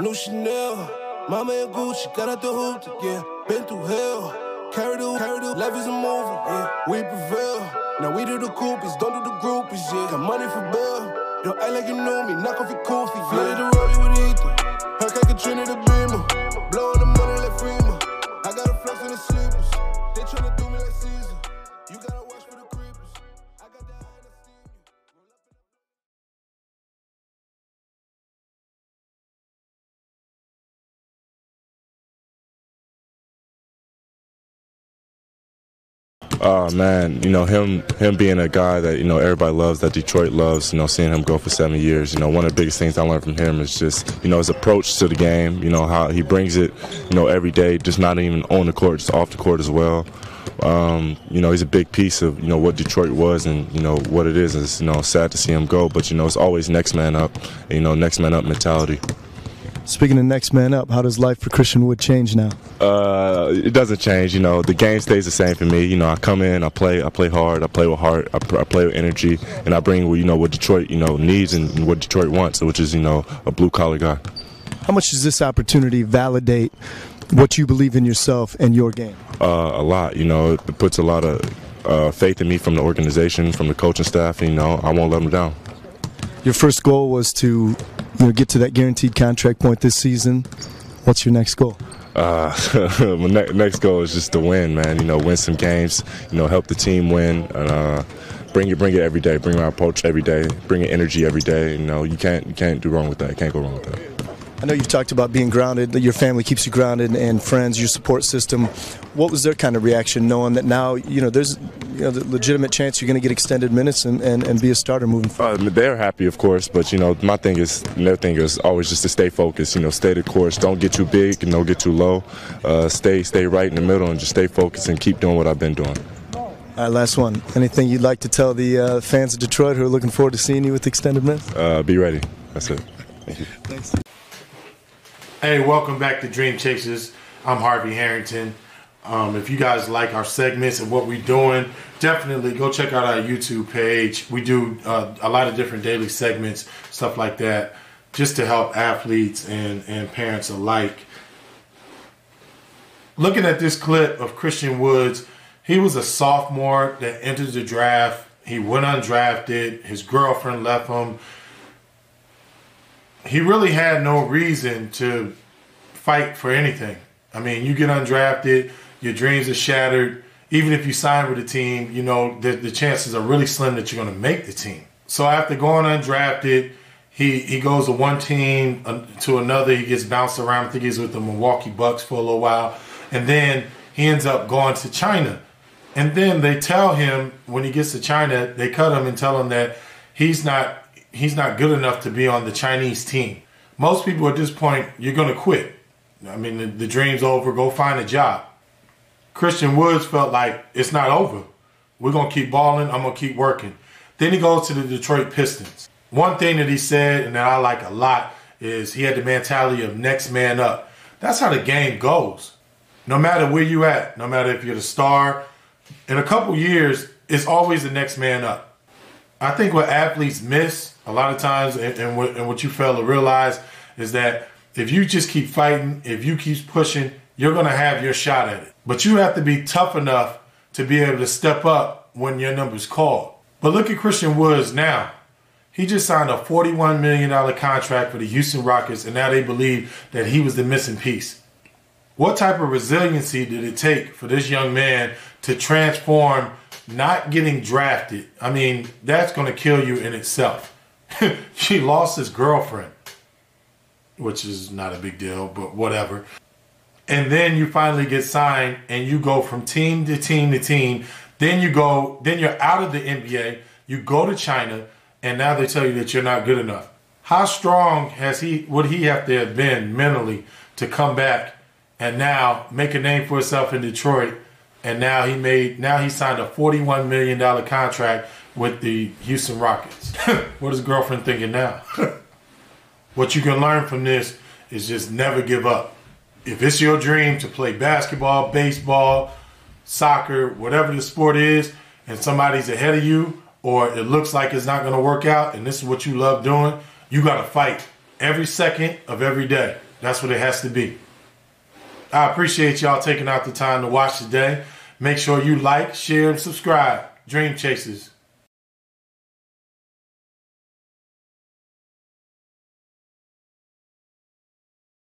New Chanel, Mama and Gucci, got out the hoop, yeah. Been through hell, carry the, carry the, life is a movie, yeah. We prevail. Now we do the groupies, don't do the groupies, yeah. Got money for bail. Don't act like you know me, knock off your koofy. Yeah. Flooded the rollie with Ethan. Hellcat Katrina the Beamer. Blowing Oh man, you know him him being a guy that you know everybody loves, that Detroit loves. You know, seeing him go for seven years. You know, one of the biggest things I learned from him is just you know his approach to the game. You know how he brings it. You know every day, just not even on the court, just off the court as well. Um, you know, he's a big piece of you know what Detroit was and you know what it is. It's you know sad to see him go, but you know it's always next man up. You know, next man up mentality. Speaking of next man up, how does life for Christian Wood change now? Uh, it doesn't change. You know, the game stays the same for me. You know, I come in, I play, I play hard, I play with heart, I, pr- I play with energy, and I bring you know what Detroit you know needs and what Detroit wants, which is you know a blue collar guy. How much does this opportunity validate what you believe in yourself and your game? Uh, a lot. You know, it puts a lot of uh, faith in me from the organization, from the coaching staff. And, you know, I won't let them down. Your first goal was to you know, get to that guaranteed contract point this season. What's your next goal? Uh, my ne- next goal is just to win, man. You know, win some games. You know, help the team win. And, uh, bring it, bring it every day. Bring my approach every day. Bring it energy every day. You know, you can't, you can't do wrong with that. You can't go wrong with that. I know you've talked about being grounded, that your family keeps you grounded, and friends, your support system. What was their kind of reaction knowing that now, you know, there's you know, the legitimate chance you're going to get extended minutes and, and, and be a starter moving forward? Uh, they're happy, of course, but you know, my thing is, their thing is always just to stay focused. You know, stay the course. Don't get too big and don't get too low. Uh, stay, stay right in the middle, and just stay focused and keep doing what I've been doing. All right, last one. Anything you'd like to tell the uh, fans of Detroit who are looking forward to seeing you with extended minutes? Uh, be ready. That's it. Thank you. Thanks. Hey, welcome back to Dream Chasers. I'm Harvey Harrington. Um, if you guys like our segments and what we're doing, definitely go check out our YouTube page. We do uh, a lot of different daily segments, stuff like that, just to help athletes and, and parents alike. Looking at this clip of Christian Woods, he was a sophomore that entered the draft. He went undrafted. His girlfriend left him he really had no reason to fight for anything. I mean, you get undrafted, your dreams are shattered. Even if you sign with a team, you know the, the chances are really slim that you're going to make the team. So after going undrafted, he he goes to one team to another. He gets bounced around. I think he's with the Milwaukee Bucks for a little while, and then he ends up going to China. And then they tell him when he gets to China, they cut him and tell him that he's not he's not good enough to be on the Chinese team. Most people at this point, you're going to quit. I mean, the, the, dream's over. Go find a job. Christian Woods felt like it's not over. We're going to keep balling. I'm going to keep working. Then he goes to the Detroit Pistons. One thing that he said, and that I like a lot, is he had the mentality of next man up. That's how the game goes. No matter where you at, no matter if you're the star, in a couple years, it's always the next man up. I think what athletes miss a lot of times, and, and, what, and what you fail to realize, is that if you just keep fighting, if you keep pushing, you're going to have your shot at it. But you have to be tough enough to be able to step up when your number's called. But look at Christian Woods now. He just signed a $41 million contract for the Houston Rockets, and now they believe that he was the missing piece. What type of resiliency did it take for this young man to transform not getting drafted, I mean, that's going to kill you in itself. she lost his girlfriend, which is not a big deal, but whatever. And then you finally get signed and you go from team to team to team. Then you go, then you're out of the NBA, you go to China, and now they tell you that you're not good enough. How strong has he would he have to have been mentally to come back and now make a name for himself in Detroit and now he made now he signed a forty-one million dollar contract with the Houston Rockets. what is girlfriend thinking now? what you can learn from this is just never give up. If it's your dream to play basketball, baseball, soccer, whatever the sport is, and somebody's ahead of you, or it looks like it's not going to work out, and this is what you love doing, you got to fight every second of every day. That's what it has to be. I appreciate y'all taking out the time to watch today. Make sure you like, share, and subscribe. Dream Chasers.